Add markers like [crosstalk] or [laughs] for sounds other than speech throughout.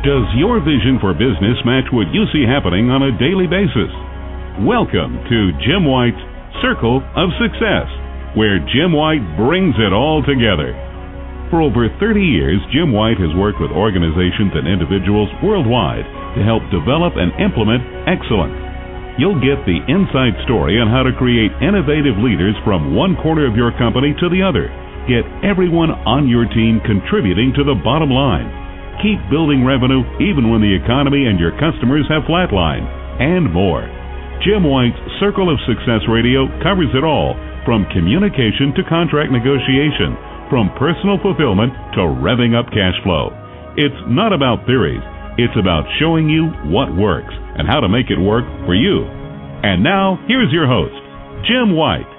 Does your vision for business match what you see happening on a daily basis? Welcome to Jim White's Circle of Success, where Jim White brings it all together. For over 30 years, Jim White has worked with organizations and individuals worldwide to help develop and implement excellence. You'll get the inside story on how to create innovative leaders from one corner of your company to the other. Get everyone on your team contributing to the bottom line keep building revenue even when the economy and your customers have flatlined, and more. Jim White's Circle of Success Radio covers it all from communication to contract negotiation, from personal fulfillment to revving up cash flow. It's not about theories, it's about showing you what works and how to make it work for you. And now, here's your host, Jim White.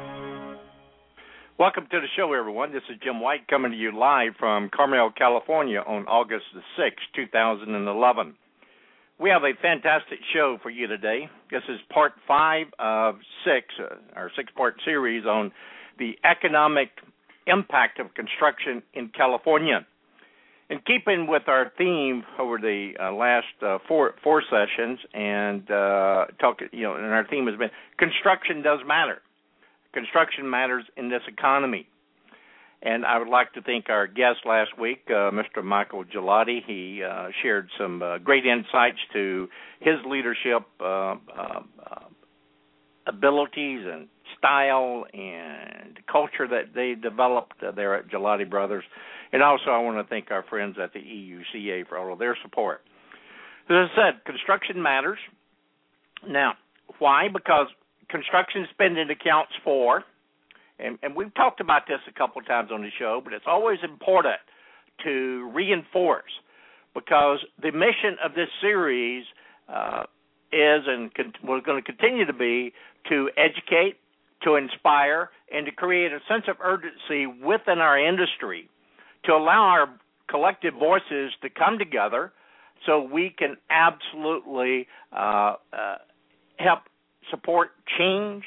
Welcome to the show, everyone. This is Jim White coming to you live from Carmel, California on August the 6th, 2011. We have a fantastic show for you today. This is part five of six, uh, our six part series on the economic impact of construction in California. In keeping with our theme over the uh, last uh, four four sessions, and uh, talk, you know, and our theme has been construction does matter construction matters in this economy. And I would like to thank our guest last week, uh, Mr. Michael Ghilotti. He uh, shared some uh, great insights to his leadership uh, uh, abilities and style and culture that they developed uh, there at Ghilotti Brothers. And also, I want to thank our friends at the EUCA for all of their support. As I said, construction matters. Now, why? Because construction spending accounts for, and, and we've talked about this a couple of times on the show, but it's always important to reinforce because the mission of this series uh, is and con- we're going to continue to be to educate, to inspire, and to create a sense of urgency within our industry to allow our collective voices to come together so we can absolutely uh, uh, help support change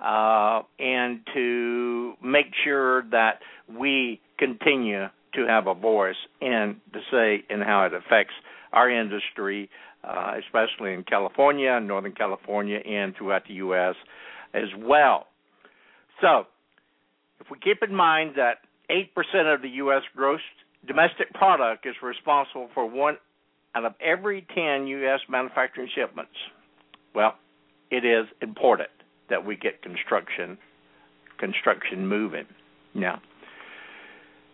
uh, and to make sure that we continue to have a voice in to say in how it affects our industry, uh, especially in California, Northern California, and throughout the U.S. as well. So, if we keep in mind that 8% of the U.S. gross domestic product is responsible for one out of every 10 U.S. manufacturing shipments, well, it is important that we get construction construction moving. Now,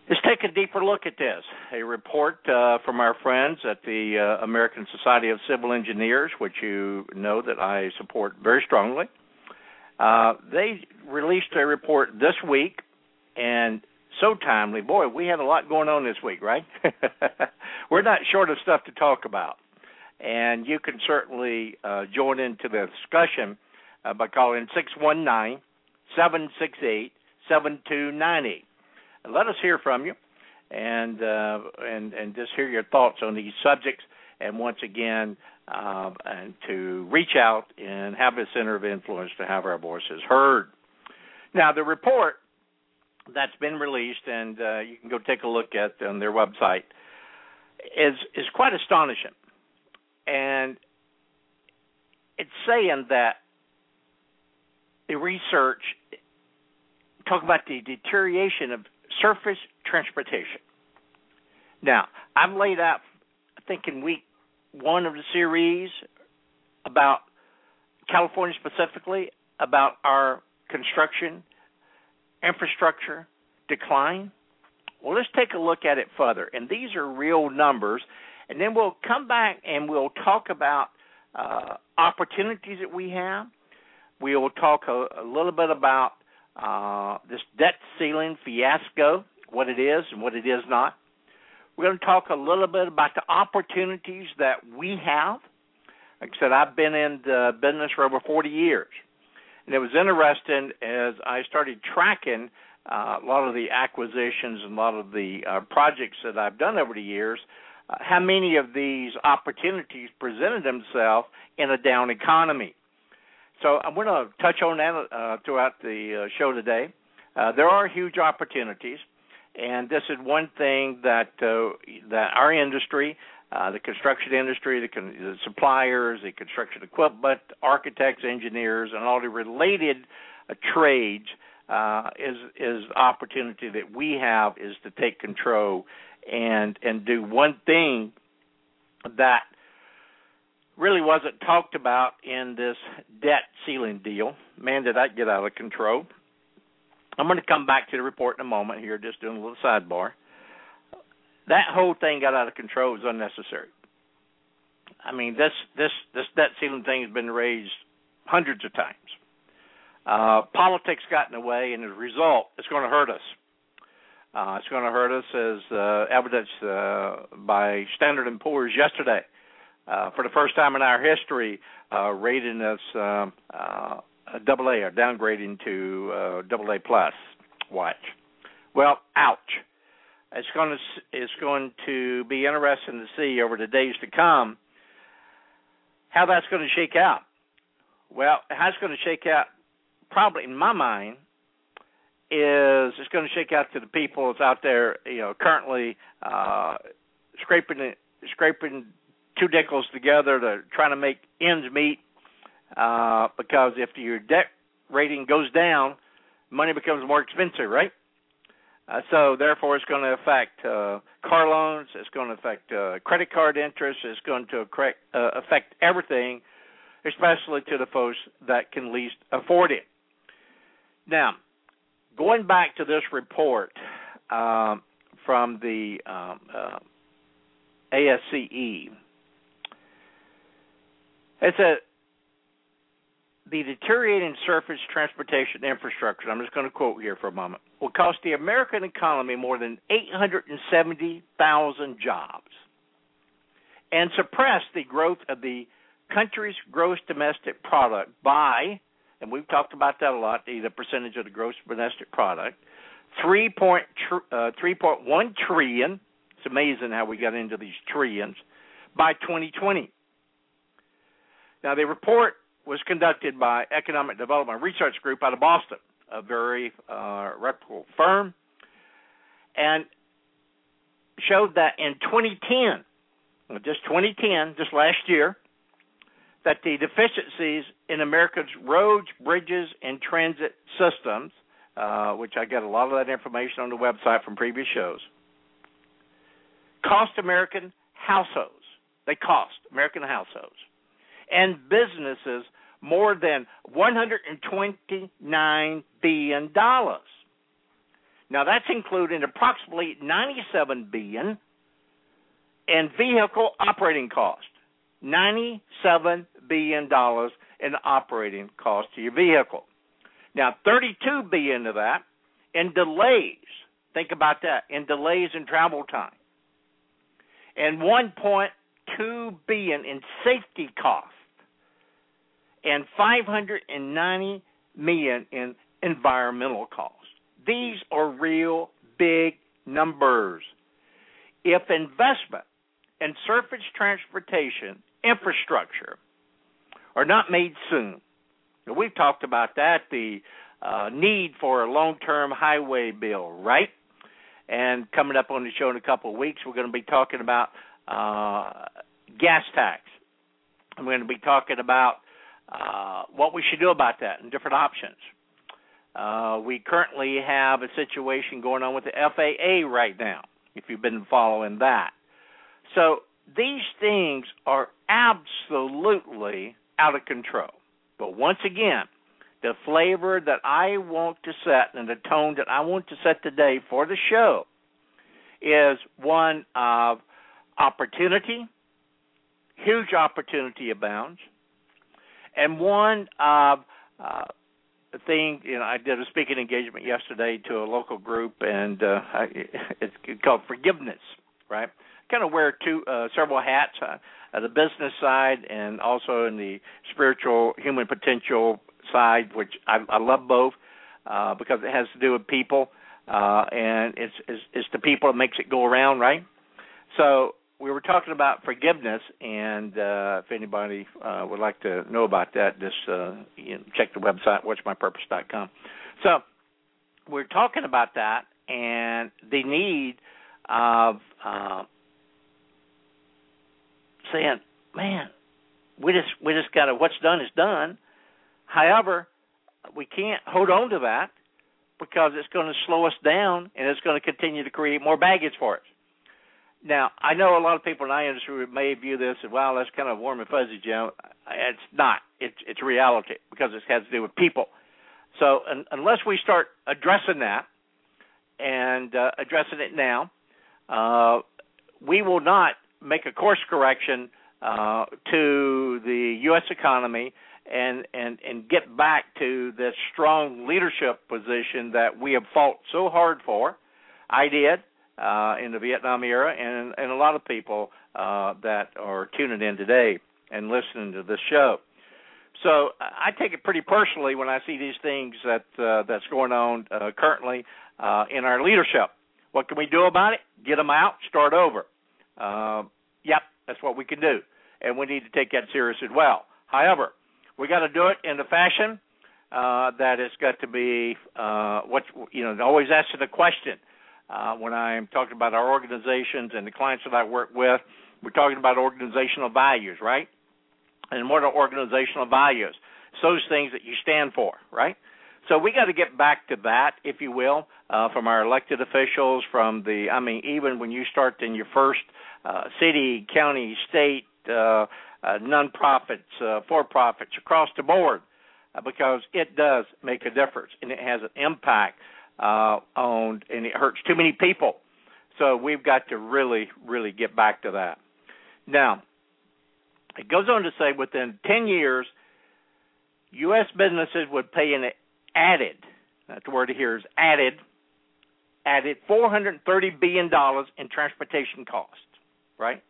let's take a deeper look at this. A report uh, from our friends at the uh, American Society of Civil Engineers, which you know that I support very strongly. Uh, they released a report this week, and so timely. Boy, we had a lot going on this week, right? [laughs] We're not short of stuff to talk about and you can certainly uh, join into the discussion uh, by calling 619 768 7298. Let us hear from you and uh, and and just hear your thoughts on these subjects. And once again, uh, and to reach out and have a center of influence to have our voices heard. Now, the report that's been released, and uh, you can go take a look at on their website, is is quite astonishing and it's saying that the research talk about the deterioration of surface transportation. Now, I've laid out, I think, in week one of the series about California specifically, about our construction infrastructure decline. Well, let's take a look at it further. And these are real numbers and then we'll come back and we'll talk about uh, opportunities that we have. We will talk a, a little bit about uh, this debt ceiling fiasco, what it is and what it is not. We're going to talk a little bit about the opportunities that we have. Like I said, I've been in the business for over 40 years. And it was interesting as I started tracking uh, a lot of the acquisitions and a lot of the uh, projects that I've done over the years how many of these opportunities presented themselves in a down economy. So I'm going to touch on that uh, throughout the uh, show today. Uh, there are huge opportunities, And this is one thing that uh, that our industry, uh, the construction industry, the, con- the suppliers, the construction equipment, architects, engineers, and all the related trades is is opportunity that we have is to take control and and do one thing that really wasn't talked about in this debt ceiling deal. Man, did that get out of control. I'm going to come back to the report in a moment here, just doing a little sidebar. That whole thing got out of control. It was unnecessary. I mean, this this this debt ceiling thing has been raised hundreds of times. Uh, politics got in the way, and as a result, it's going to hurt us. Uh, it's going to hurt us as uh, evidenced uh, by Standard and Poor's yesterday. Uh, for the first time in our history, uh, rating us um, uh, a double A or downgrading to uh, double A plus. Watch. Well, ouch. It's going to it's going to be interesting to see over the days to come how that's going to shake out. Well, how it's going to shake out, probably in my mind, is it's going to shake out to the people that's out there, you know, currently uh, scraping scraping two nickels together to trying to make ends meet uh, because if your debt rating goes down, money becomes more expensive, right? Uh, so therefore, it's going to affect uh, car loans. It's going to affect uh, credit card interest. It's going to uh, affect everything, especially to the folks that can least afford it. Now, going back to this report um, from the um, uh, ASCE, it said the deteriorating surface transportation infrastructure, I'm just going to quote here for a moment, will cost the American economy more than 870,000 jobs and suppress the growth of the country's gross domestic product by, and we've talked about that a lot, the percentage of the gross domestic product, 3. uh, 3.1 trillion. It's amazing how we got into these trillions by 2020. Now, the report was conducted by Economic Development Research Group out of Boston, a very uh, reputable firm, and showed that in 2010, just 2010, just last year, that the deficiencies in America's roads, bridges, and transit systems, uh, which I get a lot of that information on the website from previous shows, cost American households. They cost American households and businesses more than $129 billion. Now that's including approximately 97 billion in vehicle operating cost. 97 billion dollars in operating cost to your vehicle. Now 32 billion of that in delays. Think about that in delays in travel time. And 1.2 billion in safety costs and 590 million in environmental costs. These are real big numbers. If investment in surface transportation infrastructure are not made soon, we've talked about that, the uh, need for a long-term highway bill, right? And coming up on the show in a couple of weeks, we're going to be talking about uh, gas tax. I'm going to be talking about uh, what we should do about that and different options. Uh, we currently have a situation going on with the FAA right now, if you've been following that. So these things are absolutely out of control. But once again, the flavor that I want to set and the tone that I want to set today for the show is one of opportunity, huge opportunity abounds, and one of uh, thing, you know, I did a speaking engagement yesterday to a local group, and uh, I, [laughs] it's called forgiveness, right? Kind of wear two, uh, several hats, uh, the business side and also in the spiritual human potential side, which I, I love both uh, because it has to do with people, uh, and it's, it's it's the people that makes it go around, right? So we were talking about forgiveness, and uh, if anybody uh, would like to know about that, just uh, you know, check the website watchmypurpose.com. So we're talking about that, and the need of uh, saying, "Man, we just we just got to what's done is done." However, we can't hold on to that because it's going to slow us down and it's going to continue to create more baggage for us. Now, I know a lot of people in our industry may view this as, well, that's kind of warm and fuzzy, Jim. It's not. It's it's reality because it has to do with people. So un- unless we start addressing that and uh, addressing it now, uh, we will not make a course correction uh, to the U.S. economy and and and get back to this strong leadership position that we have fought so hard for. I did uh, in the Vietnam era, and and a lot of people uh, that are tuning in today and listening to this show. So I take it pretty personally when I see these things that uh, that's going on uh, currently uh, in our leadership. What can we do about it? Get them out, start over. Uh, yep, that's what we can do, and we need to take that serious as well. However, we got to do it in a fashion uh, that it's got to be uh, what you know. Always asking the question uh, when I'm talking about our organizations and the clients that I work with. We're talking about organizational values, right? And what are organizational values? It's those things that you stand for, right? So we got to get back to that, if you will, uh, from our elected officials, from the, I mean, even when you start in your first uh, city, county, state, uh, uh, nonprofits, uh, for profits, across the board, uh, because it does make a difference and it has an impact uh, on, and it hurts too many people. So we've got to really, really get back to that. Now, it goes on to say within 10 years, U.S. businesses would pay an added, that the word here is added, added $430 billion in transportation costs, right?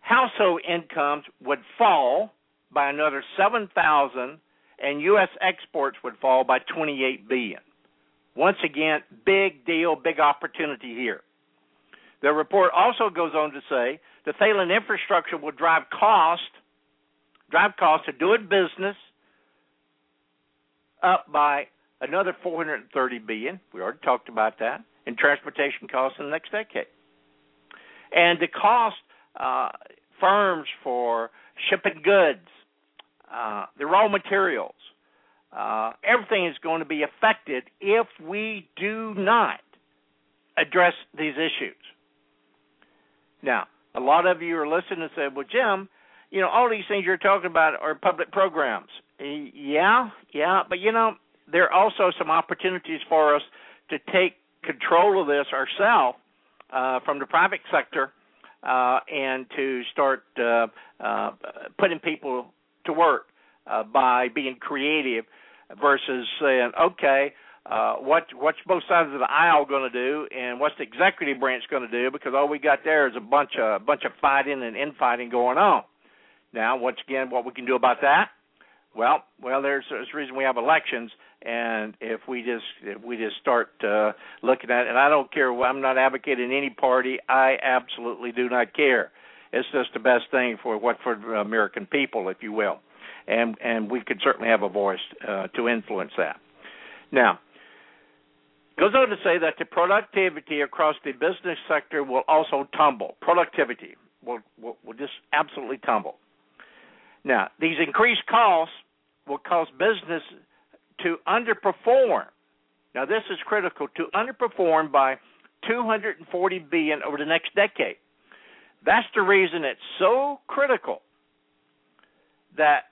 Household incomes would fall by another 7,000 and U.S. exports would fall by 28 billion. Once again, big deal, big opportunity here. The report also goes on to say the failing infrastructure will drive cost, drive cost of doing business up by another 430 billion. We already talked about that in transportation costs in the next decade. And the cost uh, firms for shipping goods, uh, the raw materials, uh, everything is going to be affected if we do not address these issues. Now, a lot of you are listening and say, "Well, Jim, you know all these things you're talking about are public programs." Yeah, yeah, but you know there are also some opportunities for us to take control of this ourselves uh, from the private sector uh, and to start uh, uh, putting people to work uh, by being creative versus saying, okay, uh, what what's both sides of the aisle going to do, and what's the executive branch going to do? Because all we got there is a bunch of a bunch of fighting and infighting going on. Now, once again, what we can do about that? Well, well, there's there's a reason we have elections, and if we just if we just start uh, looking at, it, and I don't care, I'm not advocating any party. I absolutely do not care. It's just the best thing for what for the American people, if you will and and we could certainly have a voice uh, to influence that. Now, goes on to say that the productivity across the business sector will also tumble. Productivity will, will, will just absolutely tumble. Now, these increased costs will cause business to underperform. Now, this is critical to underperform by 240 billion over the next decade. That's the reason it's so critical that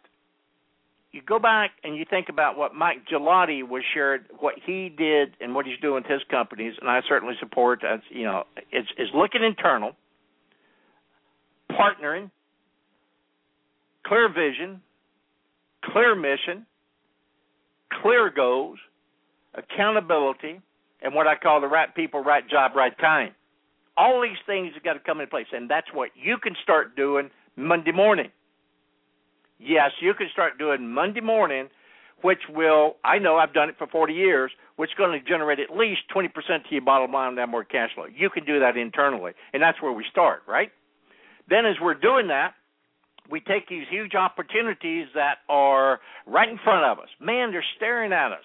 you go back and you think about what Mike Ghilotti was shared, what he did, and what he's doing with his companies, and I certainly support. You know, it's is looking internal, partnering, clear vision, clear mission, clear goals, accountability, and what I call the right people, right job, right time. All these things have got to come into place, and that's what you can start doing Monday morning yes, you can start doing Monday morning, which will, I know I've done it for 40 years, which is going to generate at least 20% to your bottom line have more cash flow. You can do that internally, and that's where we start, right? Then as we're doing that, we take these huge opportunities that are right in front of us. Man, they're staring at us.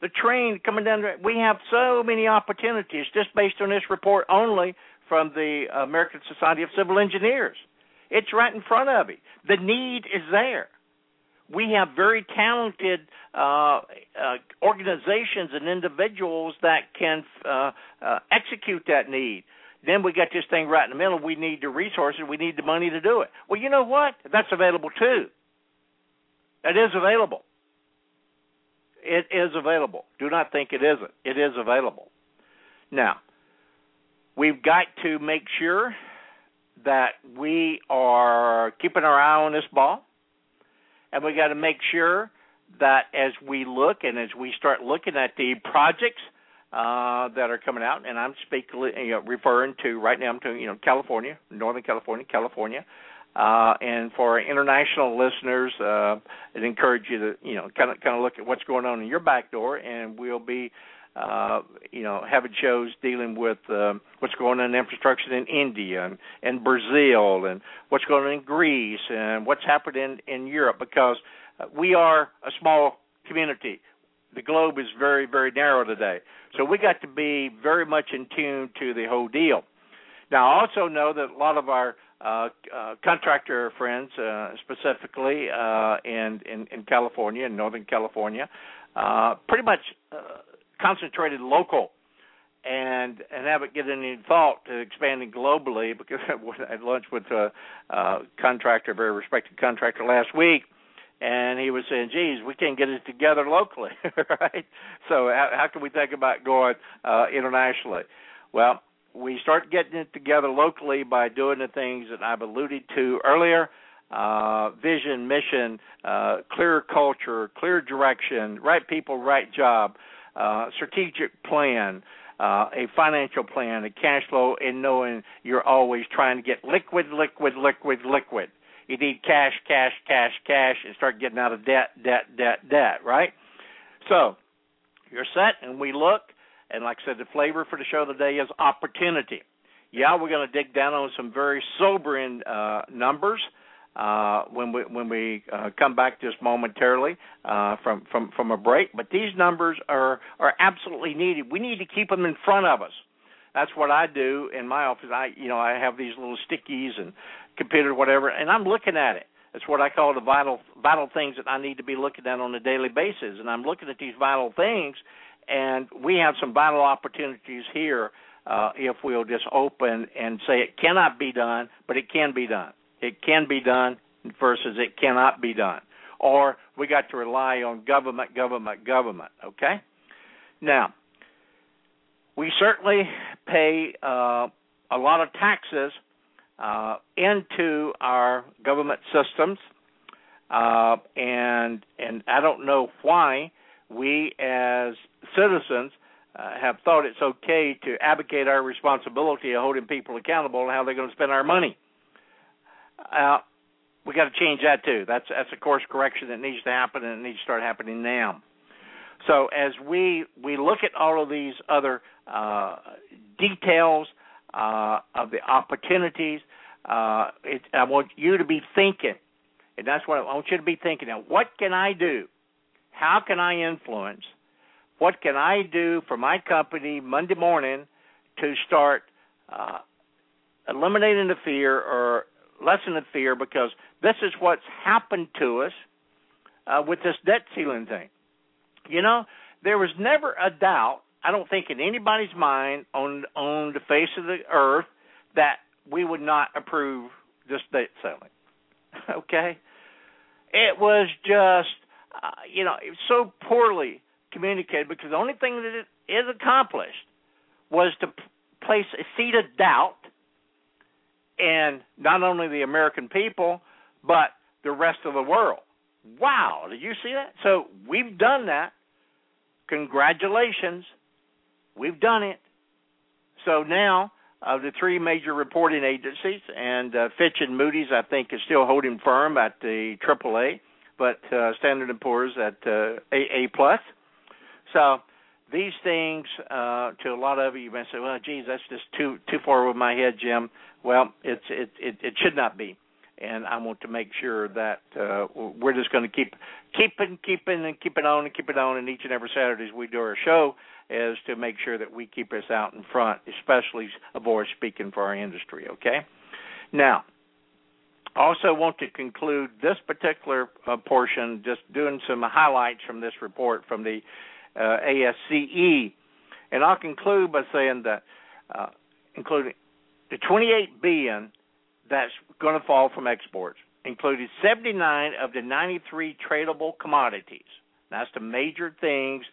the train coming down. The, we have so many opportunities just based on this report only from the American Society of Civil Engineers. It's right in front of you. The need is there. We have very talented uh, uh, organizations and individuals that can uh, uh, execute that need. Then we got this thing right in the middle. We need the resources. We need the money to do it. Well, you know what? That's available too. It is available. It is available. Do not think it isn't. It is available. Now, we've got to make sure that we are keeping our eye on this ball, and we got to make sure that as we look and as we start looking at the projects uh, that are coming out, and I'm speaking, you know, referring to right now, I'm to you know California, Northern California, California, uh, and for international listeners, uh, I'd encourage you to you know kind of kind of look at what's going on in your back door, and we'll be uh, you know having shows dealing with uh, what's going on in infrastructure in India and, and Brazil, and what's going on in Greece, and what's happening in, in Europe, because we are a small community. The globe is very very narrow today, so we got to be very much in tune to the whole deal. Now, I also know that a lot of our uh, uh, contractor friends, uh, specifically uh, in, in in California, in Northern California, uh, pretty much uh, concentrated local, and and haven't given any thought to expanding globally. [laughs] Because I had lunch with a, a contractor, a very respected contractor, last week, and he was saying, "Geez, we can't get it together locally, [laughs] right? So how, how can we think about going uh, internationally?" Well, we start getting it together locally by doing the things that I've alluded to earlier uh, vision, mission, uh, clear culture, clear direction, right people, right job, uh, strategic plan, uh, a financial plan, a cash flow, and knowing you're always trying to get liquid, liquid, liquid, liquid. You need cash, cash, cash, cash, and start getting out of debt, debt, debt, debt, right? So you're set, and we look and like I said, the flavor for the show today is opportunity. Yeah, we're going to dig down on some very sobering uh, numbers uh, when we when we uh, come back just momentarily uh, from from from a break. But these numbers are are absolutely needed. We need to keep them in front of us. That's what I do in my office. I you know I have these little stickies and computer whatever, and I'm looking at it. It's what I call the vital vital things that I need to be looking at on a daily basis. And I'm looking at these vital things, and we have some vital opportunities here uh, if we'll just open and say it cannot be done, but it can be done. It can be done versus it cannot be done. Or we got to rely on government, government, government. Okay? Now, we certainly pay uh, a lot of taxes uh, into our government systems, uh, and and I don't know why we as citizens uh, have thought it's okay to abdicate our responsibility of holding people accountable and how they're going to spend our money. Uh, we got to change that too. That's that's a course correction that needs to happen and it needs to start happening now. So as we we look at all of these other uh, details uh, of the opportunities, uh, it, I want you to be thinking, and that's what I want you to be thinking. Now, what can I do? How can I influence? What can I do for my company Monday morning to start uh, eliminating the fear or lessen the fear? Because this is what's happened to us uh, with this debt ceiling thing. You know, there was never a doubt, I don't think, in anybody's mind on on the face of the earth that we would not approve this debt ceiling. [laughs] okay, it was just uh, you know, it was so poorly communicated because the only thing that it is accomplished was to p- place a seed of doubt in not only the American people but the rest of the world. Wow, did you see that? So we've done that. Congratulations, we've done it. So now, of uh, the three major reporting agencies, and uh, Fitch and Moody's, I think, is still holding firm at the AAA but uh, Standard and Poor's at uh, AA plus. So these things, uh, to a lot of you, you may say, "Well, geez, that's just too too far over my head, Jim." Well, it's it it, it should not be. And I want to make sure that uh, we're just going to keep keeping, keeping, and keep it on and keep it on. And each and every Saturday as we do our show is to make sure that we keep us out in front, especially a voice speaking for our industry. Okay. Now, I also want to conclude this particular uh, portion just doing some highlights from this report from the uh, ASCE, and I'll conclude by saying that, uh, including the 28 billion that's going to fall from exports, included 79 of the 93 tradable commodities. That's the major things,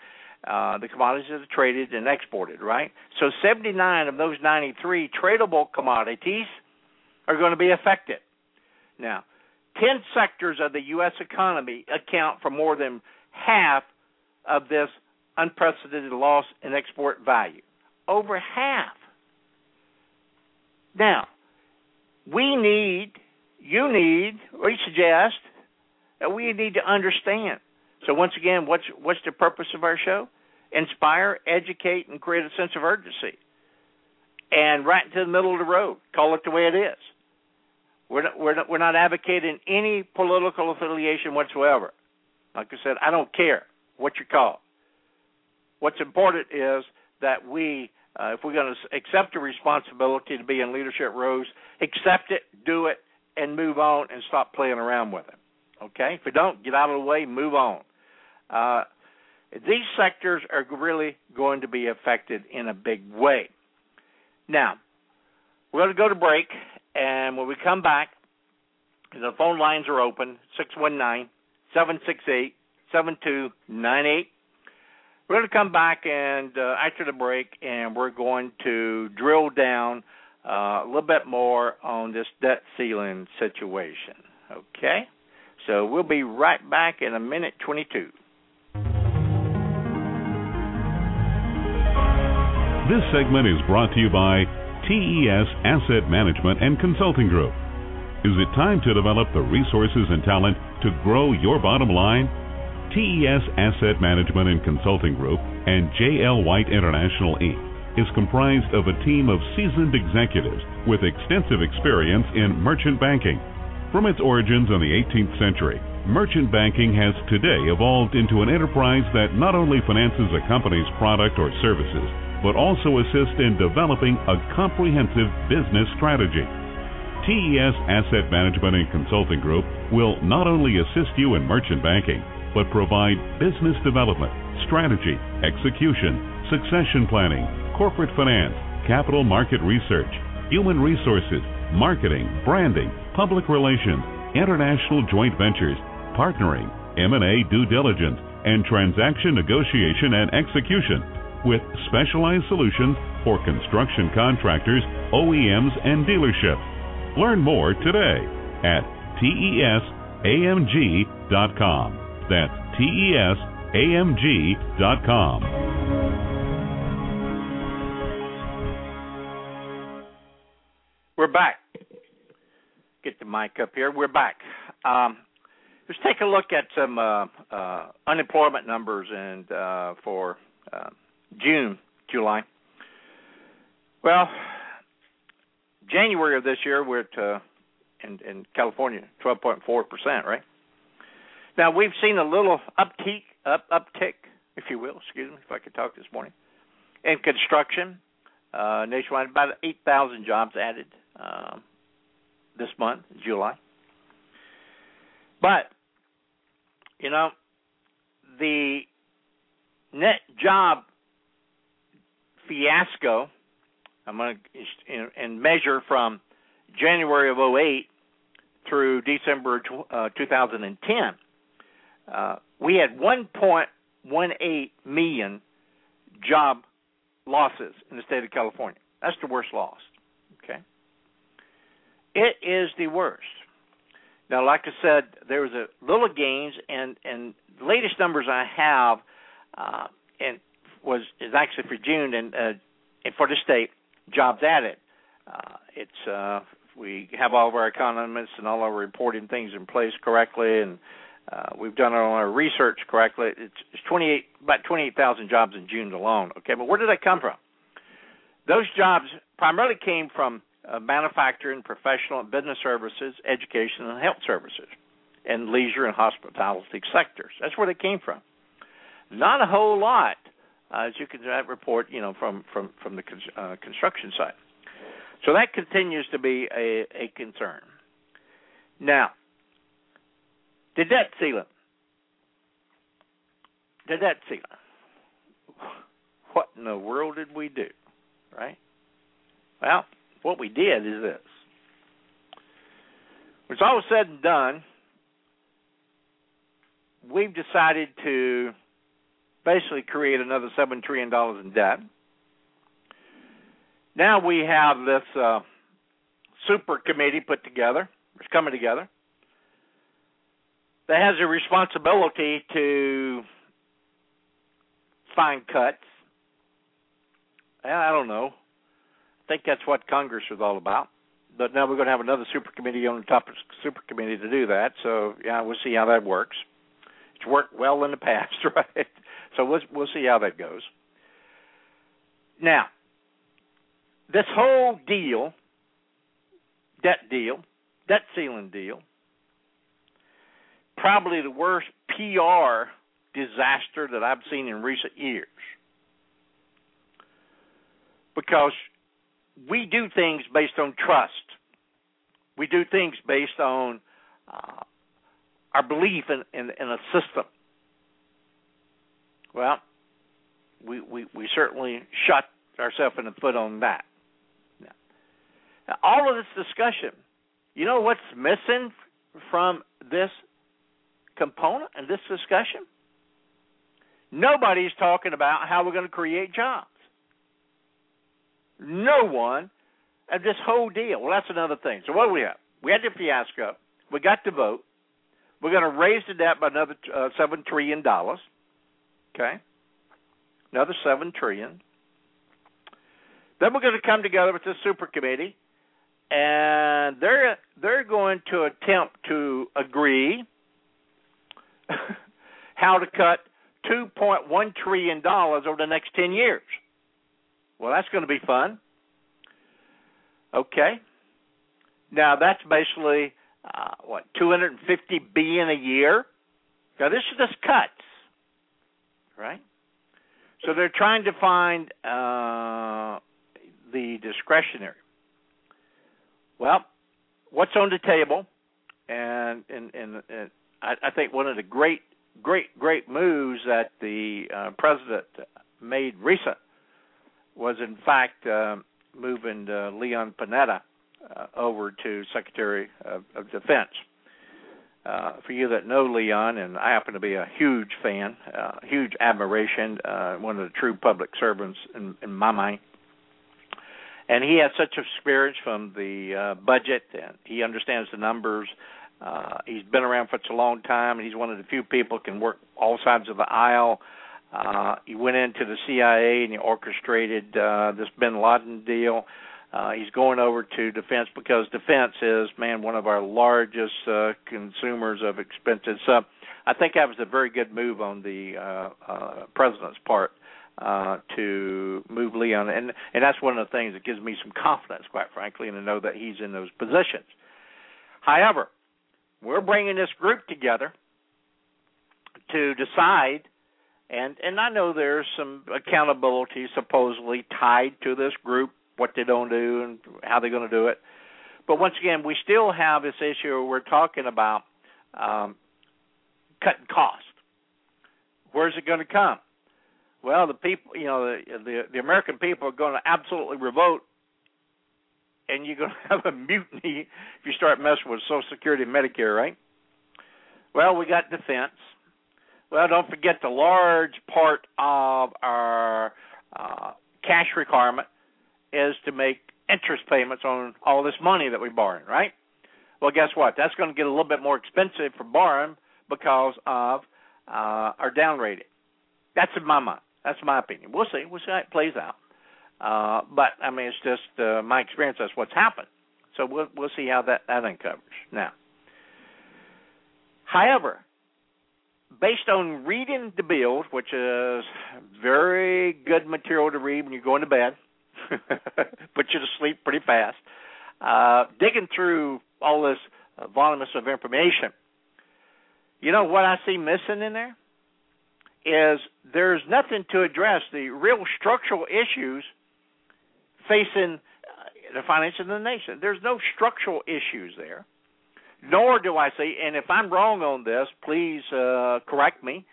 uh, the commodities that are traded and exported, right? So 79 of those 93 tradable commodities are going to be affected. Now, 10 sectors of the U.S. economy account for more than half of this unprecedented loss in export value. Over half. Now, we need, you need, we suggest that we need to understand. So once again, what's what's the purpose of our show? Inspire, educate, and create a sense of urgency. And right into the middle of the road, call it the way it is. We're not, we're not, we're not advocating any political affiliation whatsoever. Like I said, I don't care what you call. What's important is that we uh, if we're going to accept a responsibility to be in leadership roles, accept it, do it, and move on and stop playing around with it. Okay? If we don't, get out of the way, move on. Uh, these sectors are really going to be affected in a big way. Now, we're going to go to break, and when we come back, the phone lines are open 619 768 7298. We're going to come back and uh, after the break, and we're going to drill down uh, a little bit more on this debt ceiling situation. Okay, so we'll be right back in a minute 22. This segment is brought to you by TES Asset Management and Consulting Group. Is it time to develop the resources and talent to grow your bottom line? TES Asset Management and Consulting Group and JL White International Inc. is comprised of a team of seasoned executives with extensive experience in merchant banking. From its origins in the 18th century, merchant banking has today evolved into an enterprise that not only finances a company's product or services, but also assists in developing a comprehensive business strategy. TES Asset Management and Consulting Group will not only assist you in merchant banking, but provide business development, strategy, execution, succession planning, corporate finance, capital market research, human resources, marketing, branding, public relations, international joint ventures, partnering, M&A due diligence, and transaction negotiation and execution with specialized solutions for construction contractors, OEMs, and dealerships. Learn more today at tesamg.com. That's tesamg.com. We're back. Get the mic up here. We're back. Um, let's take a look at some uh, uh, unemployment numbers and uh, for uh, June, July. Well, January of this year, we're at uh, in, in California, 12.4 percent, right? Now we've seen a little uptick, up uptick, if you will. Excuse me, if I could talk this morning. In construction, uh, nationwide, about 8,000 jobs added um, this month, July. But you know, the net job fiasco. I'm going to and measure from January of 08 through December uh, 2010 uh, we had 1.18 million job losses in the state of California. That's the worst loss. Okay, it is the worst. Now, like I said, there was a little gains, and and the latest numbers I have, uh, and was is actually for June, and uh, and for the state jobs added. Uh, it's uh, we have all of our economists and all our reporting things in place correctly, and uh, we've done our research correctly. It's, it's 28 about 28,000 jobs in June alone. Okay, but where did that come from? Those jobs primarily came from uh, manufacturing, professional and business services, education and health services, and leisure and hospitality sectors. That's where they came from. Not a whole lot, uh, as you can that report, you know, from from from the uh, construction side. So that continues to be a, a concern. Now, the debt ceiling. The debt ceiling. What in the world did we do? Right? Well, what we did is this. When it's all said and done, we've decided to basically create another seven trillion dollars in debt. Now we have this uh, super committee put together. It's coming together. That has a responsibility to find cuts. I don't know. I think that's what Congress is all about. But now we're going to have another super committee on top of super committee to do that. So yeah, we'll see how that works. It's worked well in the past, [laughs] right? So we'll we'll see how that goes. Now, this whole deal, debt deal, debt ceiling deal, probably the worst PR disaster that I've seen in recent years. Because we do things based on trust. We do things based on uh, our belief in, in, in a system. Well, we, we, we certainly shot ourselves in the foot on that. Now, all of this discussion, you know what's missing from this component and this discussion? Nobody's talking about how we're going to create jobs. No one. And this whole deal. Well, that's another thing. So what do we have? We had the fiasco. We got the vote. We're going to raise the debt by another uh, seven trillion dollars. Okay, another seven trillion. Then we're going to come together with this super committee, and they're they're going to attempt to agree [laughs] how to cut two point one trillion dollars over the next ten years. Well, that's going to be fun. Okay. Now that's basically uh, what 250 billion a year. Now this is just cuts, right? So they're trying to find uh, the discretionary. Well, what's on the table, and and and, and I, I think one of the great great great moves that the uh, president made recent was in fact uh, moving uh, Leon Panetta uh, over to Secretary of, of Defense. Uh, for you that know Leon, and I happen to be a huge fan, uh, huge admiration, uh, one of the true public servants in, in my mind. And he has such experience from the uh, budget, and he understands the numbers. Uh, he's been around for such a long time, and he's one of the few people can work all sides of the aisle. Uh, he went into the CIA and he orchestrated uh, this Bin Laden deal. Uh, he's going over to defense because defense is, man, one of our largest uh, consumers of expenses. So I think that was a very good move on the uh, uh, president's part uh, to move Leon, and and that's one of the things that gives me some confidence, quite frankly, and to know that he's in those positions. However, we're bringing this group together to decide and and I know there's some accountability supposedly tied to this group, what they don't do and how they're going to do it. But once again, we still have this issue we're talking about um, cutting cost. Where's it going to come? Well, the people, you know, the, the the American people are going to absolutely revolt, and you're going [laughs] to have a mutiny if you start messing with Social Security and Medicare, right? Well, we got defense well, don't forget the large part of our uh, cash requirement is to make interest payments on all this money that we borrow, right? Well, guess what? That's going to get a little bit more expensive for borrowing because of uh, our down rating. That's in my mind. That's my opinion. We'll see. We'll see how it plays out. Uh, but I mean, it's just uh, my experience. That's what's happened. So we'll we'll see how that that uncovers. Now, however, based on reading the bill, which is very good material to read when you're going to bed, [laughs] put you to sleep pretty fast. uh, digging through all this uh, voluminous of information, you know what I see missing in there is there's nothing to address the real structural issues facing uh, the finances of the nation. There's no structural issues there. Nor do I see, and if I'm wrong on this, please uh, correct me.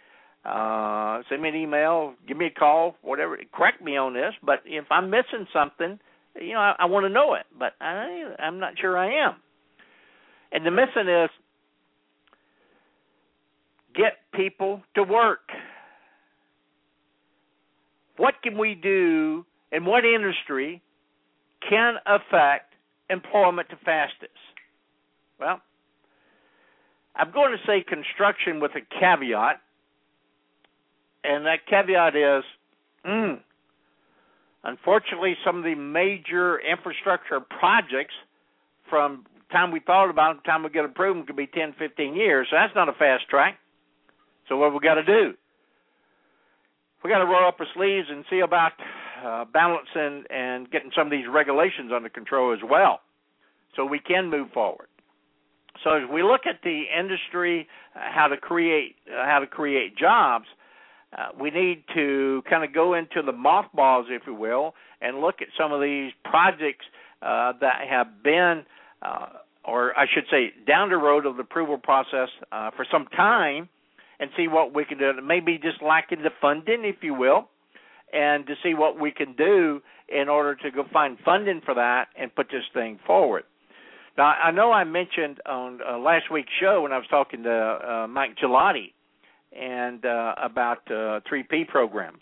Uh, send me an email, give me a call, whatever. Correct me on this. But if I'm missing something, you know, I, I want to know it. But I, I'm not sure I am. And the missing is get people to work. What can we do and what industry can affect employment the fastest? Well, I'm going to say construction with a caveat, and that caveat is, mm, unfortunately, some of the major infrastructure projects from time we thought about them, time we get approved, could be 10, 15 years. So that's not a fast track. So what we got to do? We got to roll up our sleeves and see about uh, balancing and getting some of these regulations under control as well, so we can move forward. So as we look at the industry, uh, how to create uh, how to create jobs, uh, we need to kind of go into the mothballs, if you will, and look at some of these projects uh, that have been, uh, or I should say, down the road of the approval process uh, for some time, and see what we can do. Maybe just lacking the funding, if you will, and to see what we can do in order to go find funding for that and put this thing forward. Now, I know I mentioned on uh, last week's show when I was talking to uh, Mike Ghilotti and uh, about uh, 3P program.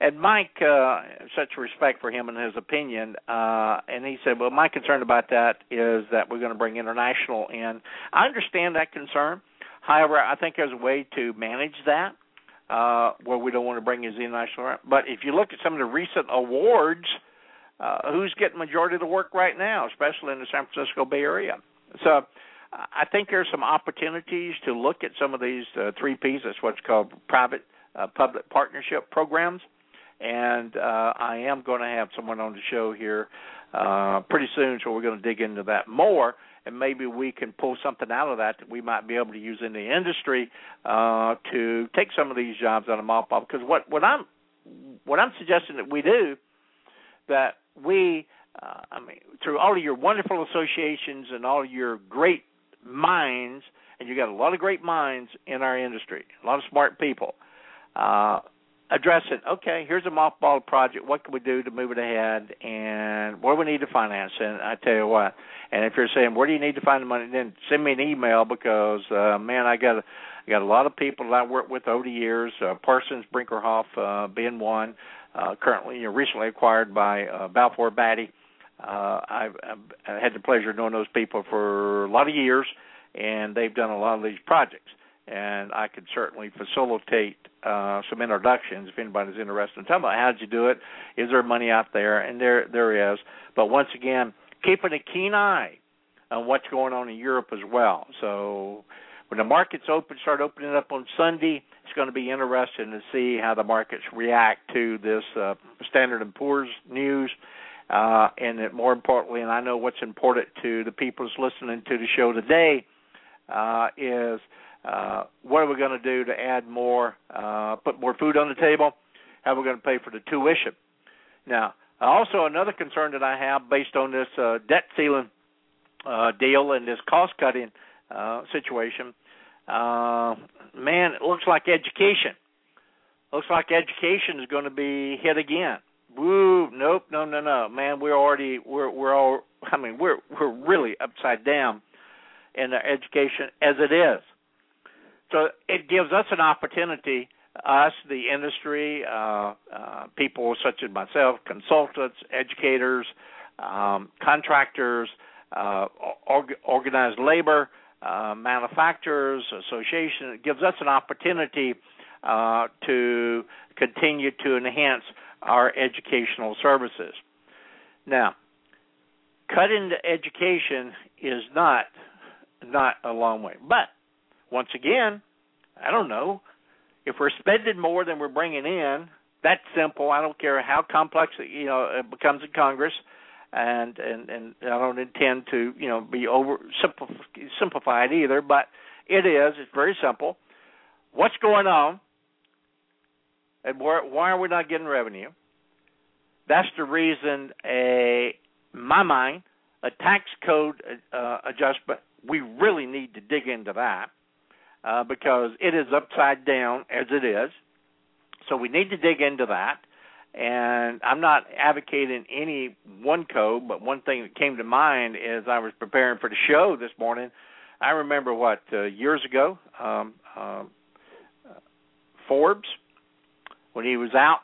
And Mike, uh, such respect for him and his opinion, uh, and he said, "Well, my concern about that is that we're going to bring international in." I understand that concern. However, I think there's a way to manage that uh, where we don't want to bring his international. But if you look at some of the recent awards, uh, who's getting majority of the work right now, especially in the San Francisco Bay Area. So I think there's some opportunities to look at some of these uh, three P's. That's what's called private uh, public partnership programs. And uh, I am going to have someone on the show here uh, pretty soon, so we're going to dig into that more and maybe we can pull something out of that that we might be able to use in the industry uh, to take some of these jobs out of off. Because what what I'm what I'm suggesting that we do that we uh, I mean through all of your wonderful associations and all your great minds, and you got a lot of great minds in our industry, a lot of smart people. Uh, address it. Okay, here's a mothball project. What can we do to move it ahead? And do we need to finance? And I tell you what. And if you're saying where do you need to find the money, then send me an email because uh, man, I got a, I got a lot of people that I worked with over the years. Uh, Parsons, Brinckerhoff uh, being one. Uh, currently, you know, recently acquired by uh, Balfour Beatty. Uh, I've, I've had the pleasure of knowing those people for a lot of years, and they've done a lot of these projects. And I could certainly facilitate uh, some introductions if anybody's interested in talking about how did you do it. Is there money out there? And there there is. But once again, keeping a keen eye on what's going on in Europe as well. So when the markets open, start opening up on Sunday, it's going to be interesting to see how the markets react to this uh, Standard and Poor's news. Uh, and more importantly, and I know what's important to the people that's listening to the show today, uh, is uh, what are we going to do to add more, uh, put more food on the table? How are we going to pay for the tuition? Now, also another concern that I have based on this uh, debt ceiling uh, deal and this cost cutting uh, situation, uh, man, it looks like education. Looks like education is going to be hit again. Woo, nope, no, no, no, man. We're already we're we're all. I mean, we're we're really upside down in the education as it is. So it gives us an opportunity, us, the industry, uh, uh, people such as myself, consultants, educators, um, contractors, uh, org- organized labor, uh, manufacturers, association. It gives us an opportunity uh, to continue to enhance our educational services. Now, cutting the education is not not a long way, but once again, I don't know. If we're spending more than we're bringing in, that's simple. I don't care how complex it, you know it becomes in Congress. and and and I don't intend to you know be over simplified either, but it is. It's very simple. What's going on, and where, why are we not getting revenue? That's the reason, a my mind, a tax code uh, adjustment. We really need to dig into that uh, because it is upside down as it is. So we need to dig into that. And I'm not advocating any one code, but one thing that came to mind as I was preparing for the show this morning. I remember what uh, years ago, um, um, Forbes, when he was out,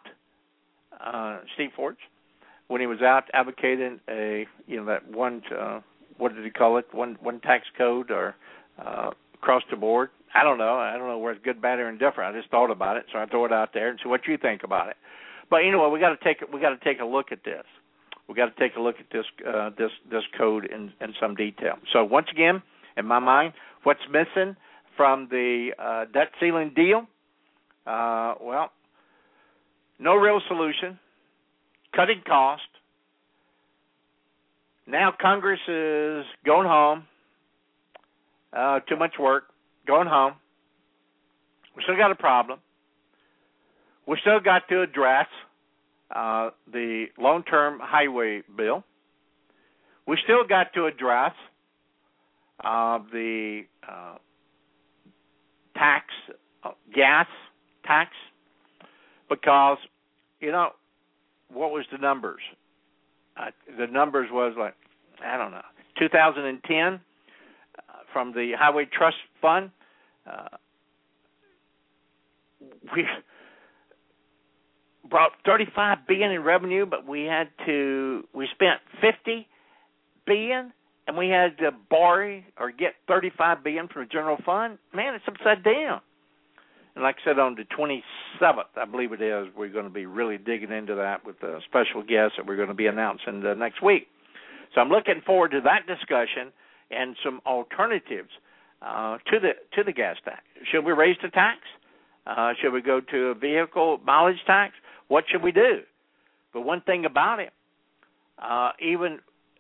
uh, Steve Forbes, when he was out advocating a you know that one uh, what did he call it one one tax code or uh, across the board. I don't know. I don't know where it's good, bad, or indifferent. I just thought about it, so I throw it out there and see what you think about it. But you know what? We got to take we got to take a look at this. We got to take a look at this uh, this this code in in some detail. So once again, in my mind, what's missing from the uh, debt ceiling deal? Uh, well, no real solution cutting cost. Now Congress is going home. Uh, too much work. Going home. We still got a problem. We still got to address uh, the long-term highway bill. We still got to address uh, the uh, tax, uh, gas tax, because you know what was the numbers? Uh, the numbers was like I don't know, 2010 uh, from the Highway Trust Fund. Uh, we brought 35 billion in revenue, but we had to we spent 50 billion, and we had to borrow or get 35 billion from the general fund. Man, it's upside down. And like I said, on the 27th, I believe it is, we're going to be really digging into that with a special guest that we're going to be announcing next week. So I'm looking forward to that discussion and some alternatives uh, to the to the gas tax. Should we raise the tax? Uh, should we go to a vehicle mileage tax? What should we do? But one thing about it, uh, even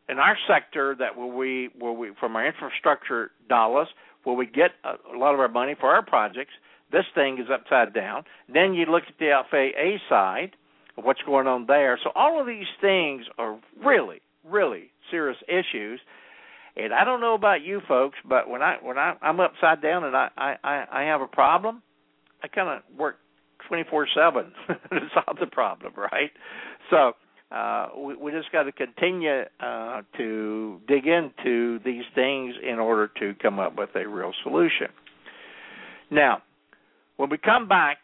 in our sector, that where we where we from our infrastructure dollars, where we get a, a lot of our money for our projects, this thing is upside down. Then you look at the FAA side what's going on there. So all of these things are really, really serious issues. And I don't know about you folks, but when I when I, I'm upside down and I I I have a problem, I kind of work 24 7 [laughs] to solve the problem, right? So uh, we, we just got to continue uh, to dig into these things in order to come up with a real solution. Now, when we come back,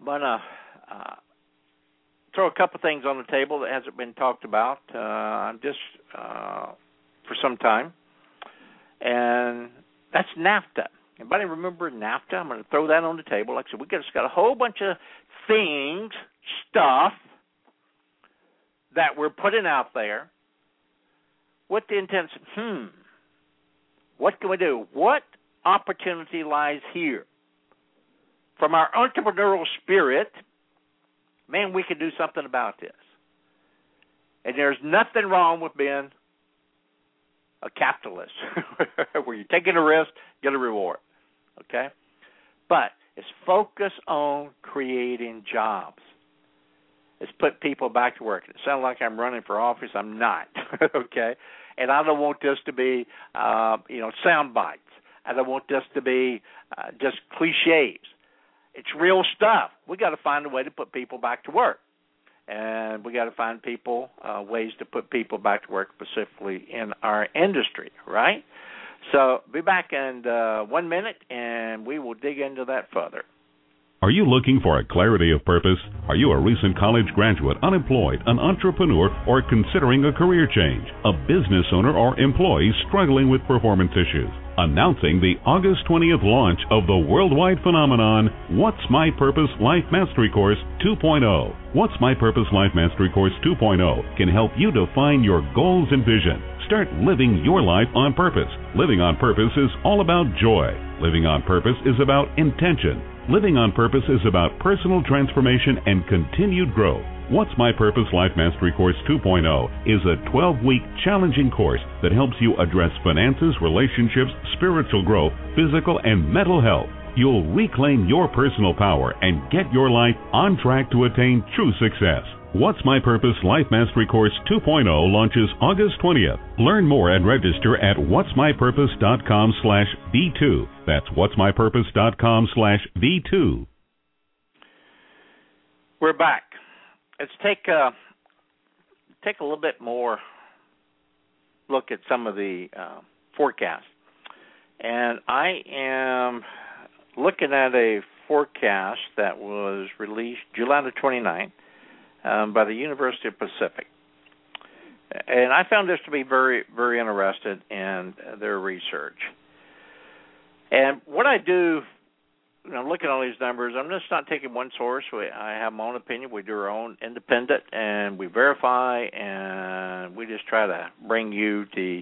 I'm to uh, throw a couple things on the table that hasn't been talked about uh, just uh, for some time, and that's NAFTA. Anybody remember NAFTA? I'm going to throw that on the table. Like I said, we just got a whole bunch of things, stuff that we're putting out there with the intention. Hmm. What can we do? What opportunity lies here? from our entrepreneurial spirit, man, we can do something about this. And there's nothing wrong with being a capitalist, [laughs] where you're taking a risk, get a reward. Okay? But it's focus on creating jobs. It's put people back to work. It sounds like I'm running for office. I'm not. [laughs] okay? And I don't want this to be, uh, you know, sound bites. I don't want this to be uh, just cliches. It's real stuff. We got to find a way to put people back to work, and we got to find people uh, ways to put people back to work specifically in our industry, right? So be back in uh, one minute, and we will dig into that further. Are you looking for a clarity of purpose? Are you a recent college graduate, unemployed, an entrepreneur, or considering a career change? A business owner or employee struggling with performance issues? Announcing the August 20th launch of the worldwide phenomenon What's My Purpose Life Mastery Course 2.0. What's My Purpose Life Mastery Course 2.0 can help you define your goals and vision. Start living your life on purpose. Living on purpose is all about joy. Living on purpose is about intention. Living on purpose is about personal transformation and continued growth. What's My Purpose Life Mastery Course 2.0 is a 12 week challenging course that helps you address finances, relationships, spiritual growth, physical, and mental health. You'll reclaim your personal power and get your life on track to attain true success. What's My Purpose Life Mastery Course 2.0 launches August 20th. Learn more and register at what'smypurpose.com slash V2. That's what'smypurpose.com slash V2. We're back let's take a take a little bit more look at some of the uh, forecasts. And I am looking at a forecast that was released July the 29th um, by the University of Pacific. And I found this to be very, very interested in their research. And what I do you know, looking at all these numbers, I'm just not taking one source. We, I have my own opinion. We do our own independent, and we verify, and we just try to bring you the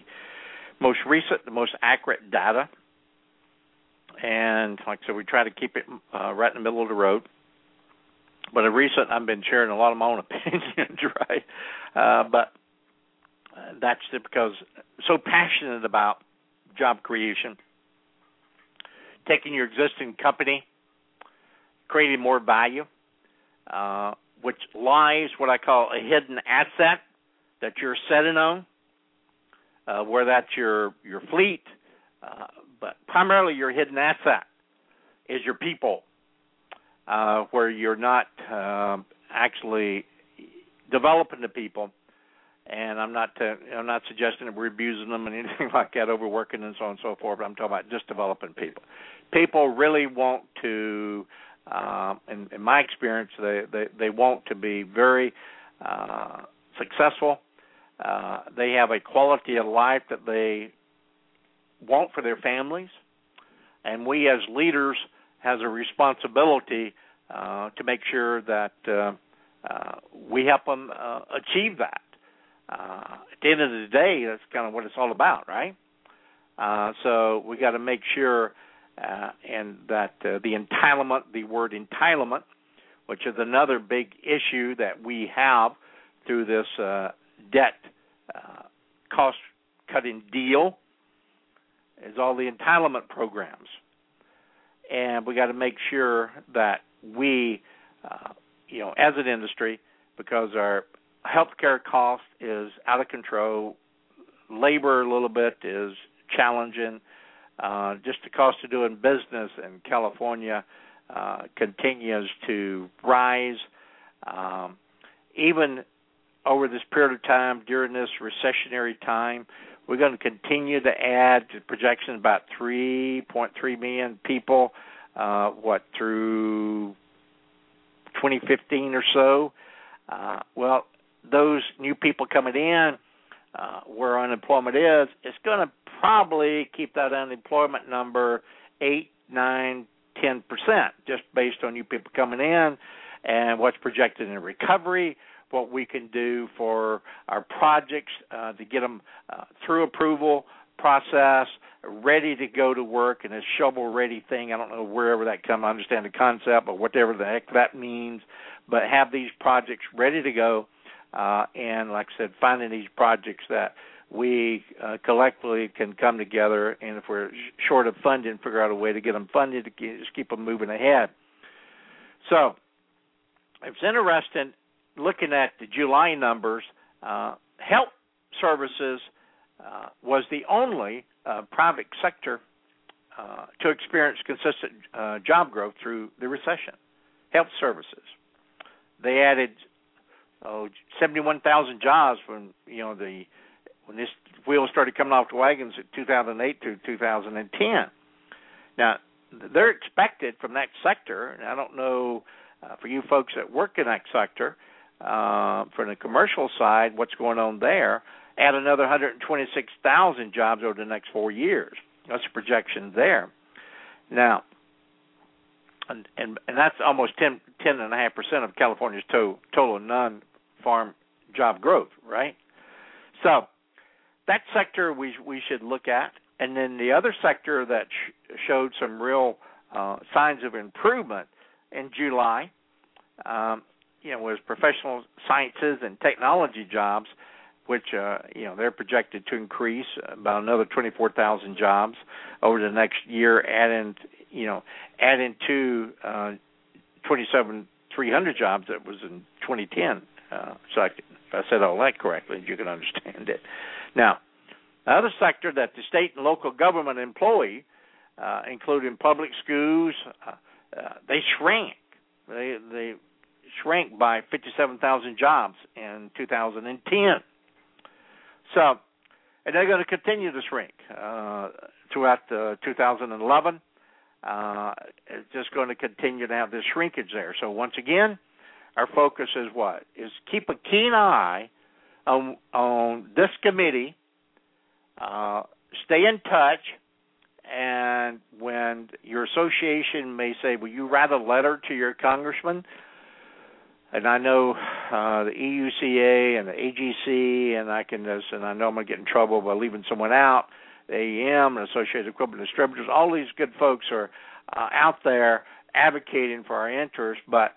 most recent, the most accurate data. And like I said, we try to keep it uh, right in the middle of the road. But in recent, I've been sharing a lot of my own [laughs] opinions, right? Uh, but that's just because so passionate about job creation taking your existing company, creating more value, uh, which lies what I call a hidden asset that you're sitting on, uh, where that's your your fleet, uh, but primarily your hidden asset is your people, uh, where you're not uh, actually developing the people and I'm not uh, I'm not suggesting that we're abusing them and [laughs] anything like that, overworking and so on and so forth. But I'm talking about just developing people. People really want to, um, in, in my experience, they they they want to be very uh, successful. Uh, they have a quality of life that they want for their families, and we as leaders has a responsibility uh, to make sure that uh, uh, we help them uh, achieve that uh, at the end of the day, that's kind of what it's all about, right? Uh, so we got to make sure, uh, and that uh, the entitlement, the word entitlement, which is another big issue that we have through this uh, debt uh, cost cutting deal, is all the entitlement programs, and we got to make sure that we, uh, you know, as an industry, because our healthcare cost is out of control. Labor a little bit is challenging. Uh, just the cost of doing business in California uh, continues to rise. Um, even over this period of time during this recessionary time, we're going to continue to add to projection about 3.3 million people. Uh, what through 2015 or so? Uh, well, those new people coming in uh, where unemployment is, it's going to probably keep that unemployment number eight, nine, ten percent, just based on new people coming in and what's projected in recovery. What we can do for our projects uh, to get them uh, through approval process, ready to go to work, and a shovel-ready thing. I don't know wherever that comes. I understand the concept, but whatever the heck that means. But have these projects ready to go uh, and like I said, finding these projects that we uh, collectively can come together, and if we're short of funding, figure out a way to get them funded to keep, just keep them moving ahead. So it's interesting looking at the July numbers. Uh, health services uh, was the only uh, private sector uh, to experience consistent uh, job growth through the recession. Health services. They added oh, 71,000 jobs from you know the when this wheels started coming off the wagons in 2008 to 2010. Now they're expected from that sector, and I don't know uh, for you folks that work in that sector, uh, from the commercial side, what's going on there. Add another 126,000 jobs over the next four years. That's a projection there. Now, and and, and that's almost 10 ten and a half percent of California's to, total non farm job growth, right? So that sector we we should look at, and then the other sector that sh- showed some real uh, signs of improvement in July um, you know was professional sciences and technology jobs, which uh, you know they're projected to increase about another 24,000 jobs over the next year, adding you know adding to uh, 27 300 jobs that was in 2010. Uh, so if I said all that correctly, you can understand it. Now, the other sector that the state and local government employ, uh, including public schools, uh, uh, they shrank. They they shrank by 57,000 jobs in 2010. So, and they're going to continue to shrink uh, throughout uh, 2011. Uh, it's just going to continue to have this shrinkage there. So once again, our focus is what is keep a keen eye on on this committee. Uh, stay in touch, and when your association may say, "Will you write a letter to your congressman?" and I know uh, the EUCA and the AGC, and I can and I know I'm gonna get in trouble by leaving someone out. The AEM and Associated Equipment Distributors, all these good folks are uh, out there advocating for our interests, but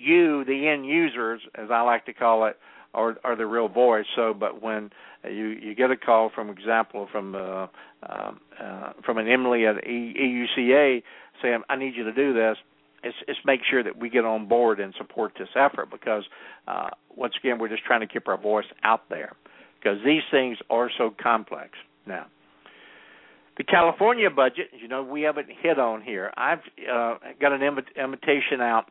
you, the end users, as I like to call it, are are the real voice. So, but when you you get a call, from example, from uh, um, uh, from an Emily at EUCA saying, "I need you to do this," it's, it's make sure that we get on board and support this effort because uh, once again, we're just trying to keep our voice out there because these things are so complex. Now, the California budget, you know, we haven't hit on here. I've uh, got an invitation out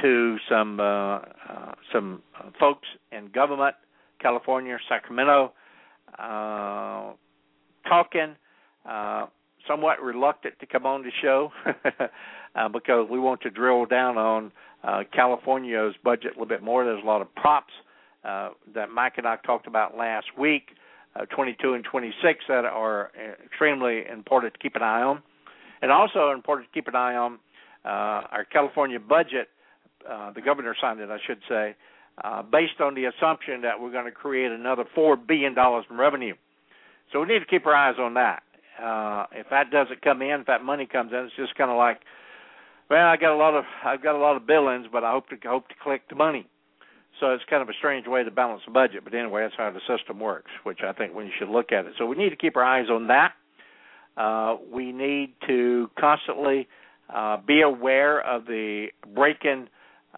to some uh, uh, some folks in government, California, Sacramento, uh, talking. Uh, somewhat reluctant to come on the show [laughs] because we want to drill down on California's budget a little bit more. There's a lot of props that Mike and I talked about last week, uh, 22 and 26, that are extremely important to keep an eye on, and also important to keep an eye on uh, our California budget uh, the governor signed it, I should say, uh, based on the assumption that we're going to create another four billion dollars in revenue. So we need to keep our eyes on that. Uh, if that doesn't come in, if that money comes in, it's just kind of like, well, I got a lot of I've got a lot of billings, but I hope to hope to collect the money. So it's kind of a strange way to balance the budget, but anyway, that's how the system works, which I think we should look at it. So we need to keep our eyes on that. Uh, we need to constantly uh, be aware of the break-in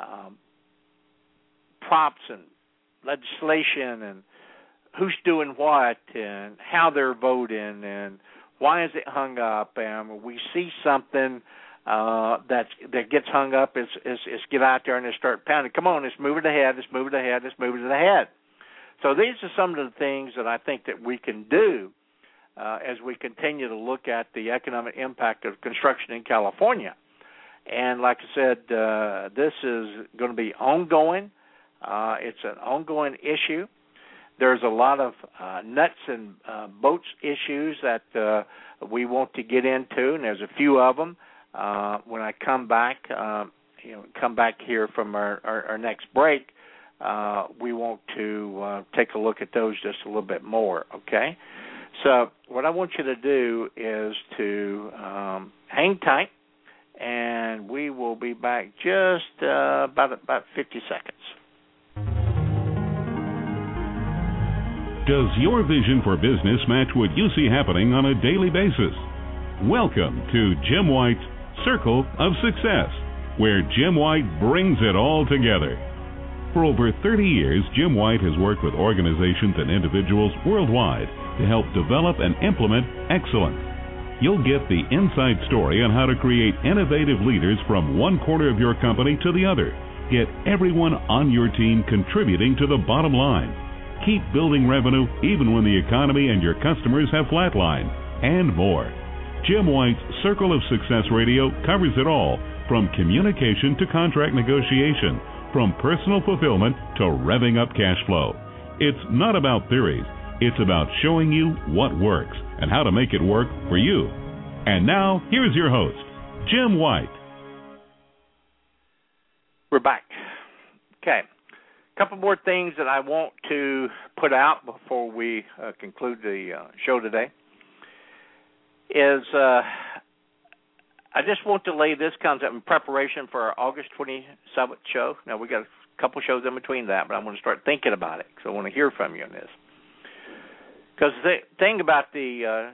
um, props and legislation and who's doing what and how they're voting and why is it hung up? And we see something uh that that gets hung up is get out there and start pounding. Come on let's move it ahead let's move it ahead let's move it ahead so these are some of the things that i think that we can do uh, as we continue to look at the economic impact of construction in california and like I said, uh, this is going to be ongoing. Uh, it's an ongoing issue. There's a lot of uh, nuts and uh, bolts issues that uh, we want to get into, and there's a few of them. Uh, when I come back, uh, you know, come back here from our, our, our next break, uh, we want to uh, take a look at those just a little bit more. Okay. So what I want you to do is to um, hang tight and we will be back just uh, about about 50 seconds. Does your vision for business match what you see happening on a daily basis? Welcome to Jim White's Circle of Success, where Jim White brings it all together. For over 30 years, Jim White has worked with organizations and individuals worldwide to help develop and implement excellence You'll get the inside story on how to create innovative leaders from one corner of your company to the other. Get everyone on your team contributing to the bottom line. Keep building revenue even when the economy and your customers have flatlined, and more. Jim White's Circle of Success Radio covers it all from communication to contract negotiation, from personal fulfillment to revving up cash flow. It's not about theories, it's about showing you what works and how to make it work for you. And now, here's your host, Jim White. We're back. Okay. A couple more things that I want to put out before we uh, conclude the uh, show today is uh, I just want to lay this concept in preparation for our August 27th show. Now we got a couple shows in between that, but I'm going to start thinking about it because I want to hear from you on this. Because the thing about the uh,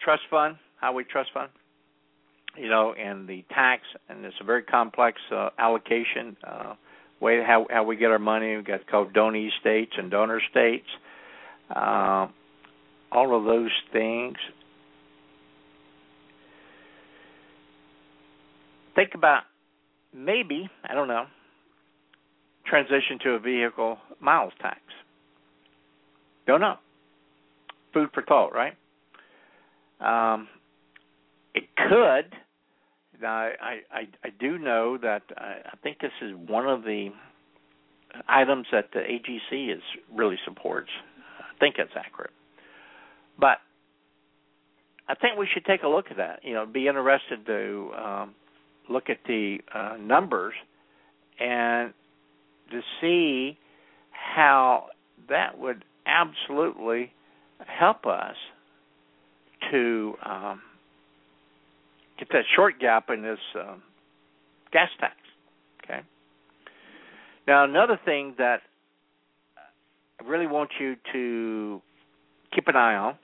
trust fund, highway trust fund, you know, and the tax, and it's a very complex uh, allocation uh, way how how we get our money. We've got called donee states and donor states. Uh, all of those things. Think about maybe I don't know transition to a vehicle miles tax. Don't know. Food for thought, right? Um, it could. I, I I do know that I, I think this is one of the items that the AGC is really supports. I think it's accurate, but I think we should take a look at that. You know, be interested to um, look at the uh, numbers and to see how that would absolutely help us to um, get that short gap in this um, gas tax. Okay. Now, another thing that I really want you to keep an eye on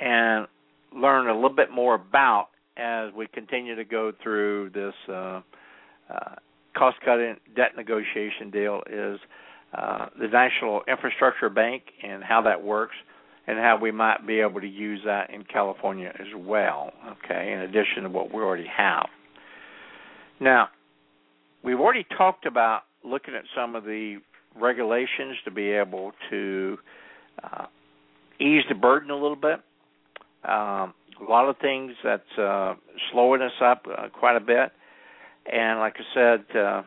and learn a little bit more about as we continue to go through this uh, uh, cost cutting debt negotiation deal is uh, the National Infrastructure Bank and how that works and how we might be able to use that in California as well, okay, in addition to what we already have. Now, we've already talked about looking at some of the regulations to be able to uh, ease the burden a little bit. Um, a lot of things that's uh, slowing us up uh, quite a bit. And like I said uh,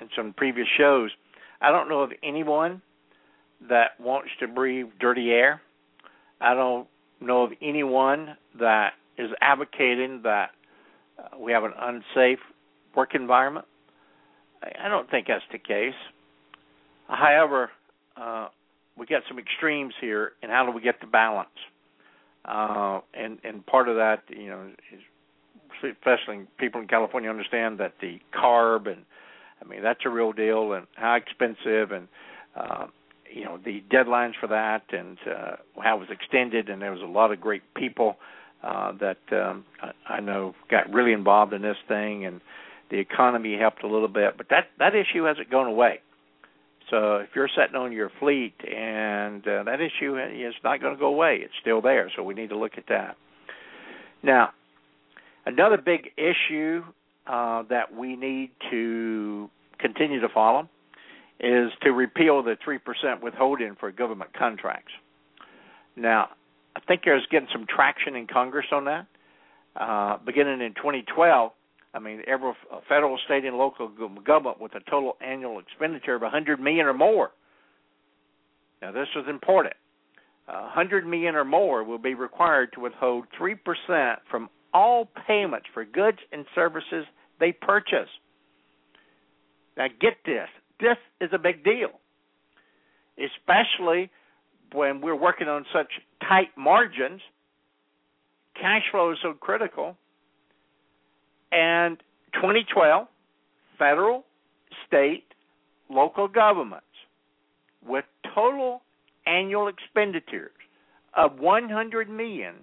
in some previous shows, I don't know of anyone that wants to breathe dirty air. I don't know of anyone that is advocating that uh, we have an unsafe work environment. I don't think that's the case. However, uh, we got some extremes here, and how do we get the balance? Uh, and and part of that, you know, is especially people in California understand that the CARB and I mean that's a real deal, and how expensive, and uh, you know the deadlines for that, and uh, how it was extended, and there was a lot of great people uh, that um, I, I know got really involved in this thing, and the economy helped a little bit, but that that issue hasn't gone away. So if you're sitting on your fleet and uh, that issue is not going to go away, it's still there. So we need to look at that. Now, another big issue uh, that we need to continue to follow is to repeal the three percent withholding for government contracts. Now, I think there's getting some traction in Congress on that. Uh, beginning in 2012, I mean, every federal, state, and local government with a total annual expenditure of 100 million or more. Now, this is important. 100 million or more will be required to withhold 3% from all payments for goods and services they purchase. Now, get this. This is a big deal, especially when we're working on such tight margins. Cash flow is so critical and 2012, federal, state, local governments with total annual expenditures of 100 million,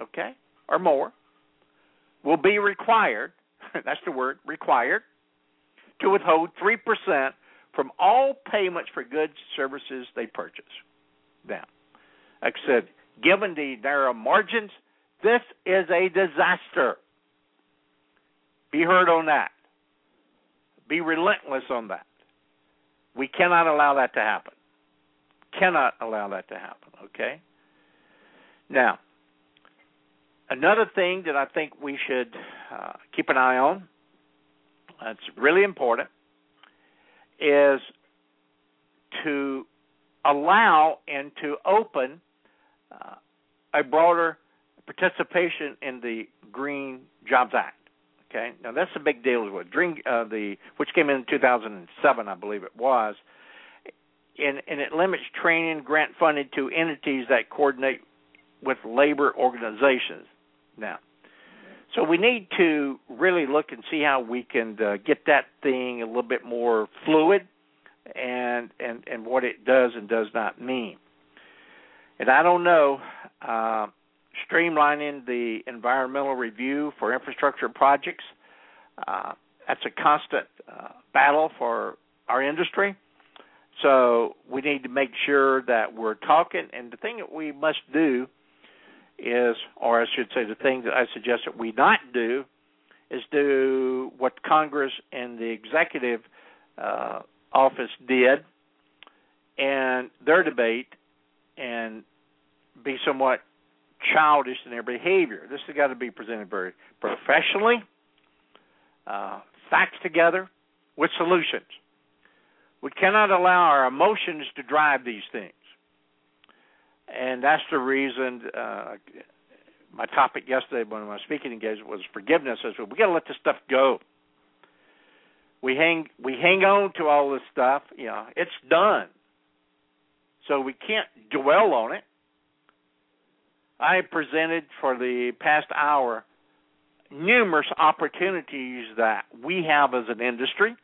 okay, or more, will be required, [laughs] that's the word, required, to withhold 3% from all payments for goods and services they purchase. Now, like I said, given the narrow margins, this is a disaster. Be heard on that. Be relentless on that. We cannot allow that to happen. Cannot allow that to happen, okay? Now, another thing that I think we should uh, keep an eye on, that's really important, is to allow and to open uh, a broader participation in the Green Jobs Act. Okay, now that's a big deal. With Dream, uh, the which came in 2007, I believe it was, and and it limits training grant funding to entities that coordinate with labor organizations. Now. So we need to really look and see how we can uh, get that thing a little bit more fluid and and and what it does and does not mean. And I don't know uh, streamlining the environmental review for infrastructure projects. Uh, that's a constant uh, battle for our industry. So we need to make sure that we're talking. And the thing that we must do is, or I should say, the thing that I suggest that we not do is do what Congress and the executive uh, office did and their debate and be somewhat childish in their behavior. This has got to be presented very professionally, uh, facts together, with solutions. We cannot allow our emotions to drive these things. And that's the reason uh, my topic yesterday when my speaking engagement was forgiveness. I said, we got to let this stuff go. We hang we hang on to all this stuff. You know, it's done. So we can't dwell on it. I presented for the past hour numerous opportunities that we have as an industry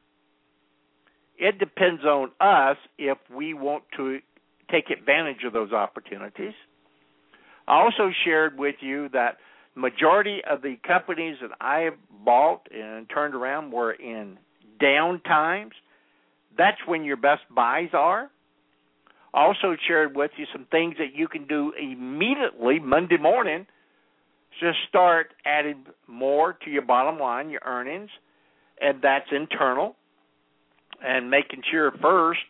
it depends on us if we want to take advantage of those opportunities. I also shared with you that majority of the companies that I bought and turned around were in down times. That's when your best buys are. Also shared with you some things that you can do immediately Monday morning to start adding more to your bottom line, your earnings, and that's internal and making sure first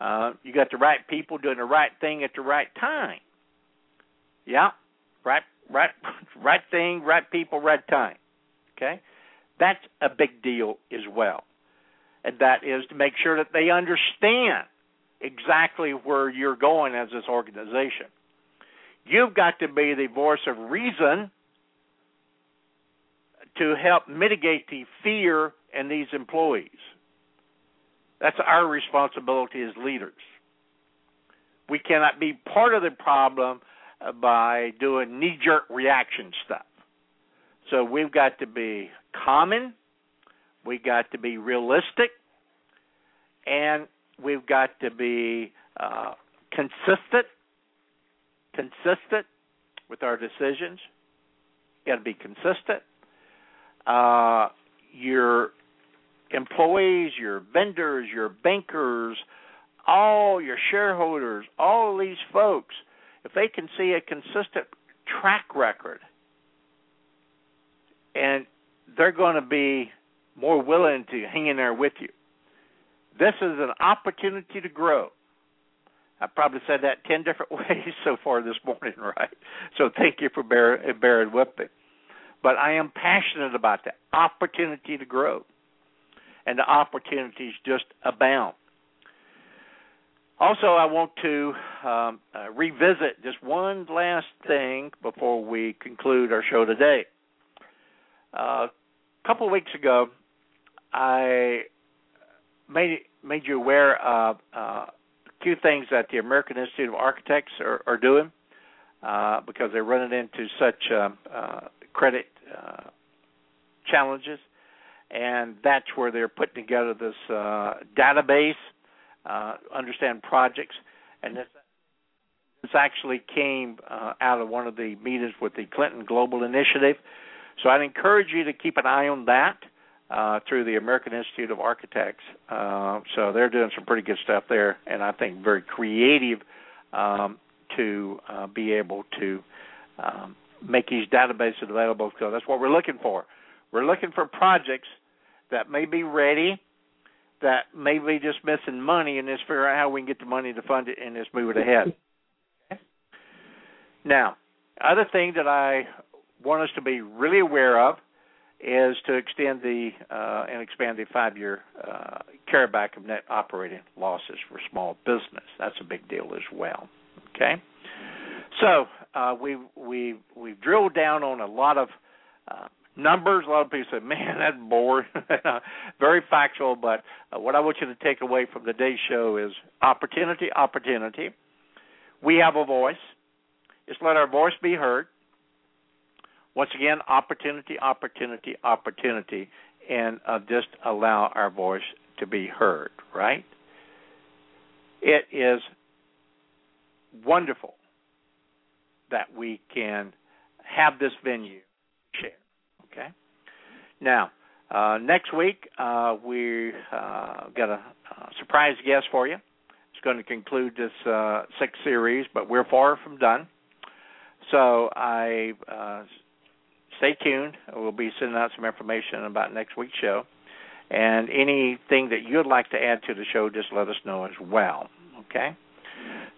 uh, you got the right people doing the right thing at the right time. Yeah, right, right, [laughs] right thing, right people, right time. Okay, that's a big deal as well, and that is to make sure that they understand exactly where you're going as this organization. You've got to be the voice of reason to help mitigate the fear in these employees. That's our responsibility as leaders. We cannot be part of the problem by doing knee jerk reaction stuff. So we've got to be common, we've got to be realistic, and we've got to be uh, consistent, consistent with our decisions. Got to be consistent. Uh, your employees, your vendors, your bankers, all your shareholders, all these folks, if they can see a consistent track record, and they're going to be more willing to hang in there with you. This is an opportunity to grow. I probably said that ten different [laughs] ways so far this morning, right? So thank you for bearing, bearing with me. But I am passionate about the opportunity to grow and the opportunities just abound. Also, I want to um, uh, revisit just one last thing before we conclude our show today. Uh, a couple of weeks ago, I made made you aware of uh, a few things that the American Institute of Architects are, are doing uh, because they're running into such um, uh, credit uh, challenges and that's where they're putting together this uh, database, uh, understand projects, and this this actually came uh, out of one of the meetings with the Clinton Global Initiative. So I'd encourage you to keep an eye on that uh, through the American Institute of Architects. Uh, so they're doing some pretty good stuff there, and I think very creative um, to uh, be able to um, make these databases available. So that's what we're looking for. We're looking for projects that may be ready, that may be just missing money, and just figure out how we can get the money to fund it and just move it ahead. Okay? Now, other thing that I want us to be really aware of is to extend the uh, and expand the five-year uh, carryback of net operating losses for small business. That's a big deal as well. Okay, so uh, we we we've drilled down on a lot of uh, numbers. A lot of people say, "Man, that's boring." [laughs] Very factual, but uh, what I want you to take away from today's show is opportunity, opportunity. We have a voice. Just let our voice be heard. once again, opportunity, opportunity, opportunity, and uh, just allow our voice to be heard, right? It is wonderful that we can have this venue. Okay. Now, uh, next week uh, we uh, got a, a, surprise guest for you. It's going to conclude this uh, sixth series, but we're far from done. So I uh, stay tuned. We'll be sending out some information about next week's show. And anything that you'd like to add to the show, just let us know as well. Okay?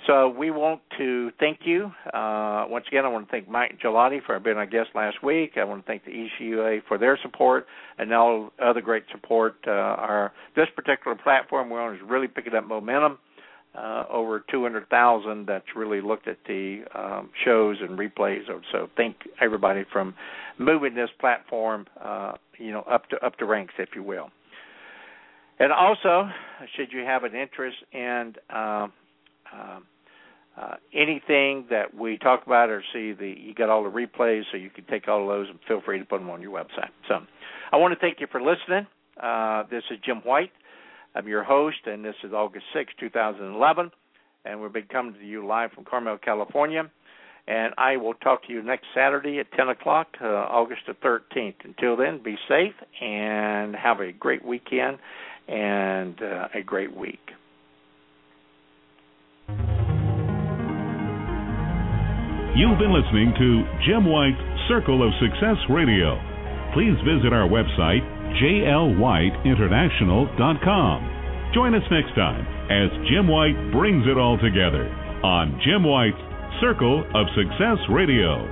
So we want to thank you. Uh, once again, I want to thank Mike Ghilotti for being our guest last week. I want to thank the ECUA for their support and all other great support. Uh, our this particular platform we're on is really picking up momentum uh, over 200,000 that's really looked at the um, shows and replays. So thank everybody from moving this platform, uh, you know, up to up to ranks, if you will. And also, should you have an interest in uh, uh, anything that we talk about or see, the you got all the replays, so you can take all of those and feel free to put them on your website. So, I want to thank you for listening. Uh, this is Jim White. I'm your host, and this is August 6, 2011, and we'll be coming to you live from Carmel, California. And I will talk to you next Saturday at 10 o'clock, uh, August the 13th. Until then, be safe and have a great weekend and uh, a great week. You've been listening to Jim White's Circle of Success Radio. Please visit our website jlwhiteinternational.com. Join us next time as Jim White brings it all together on Jim White's Circle of Success Radio.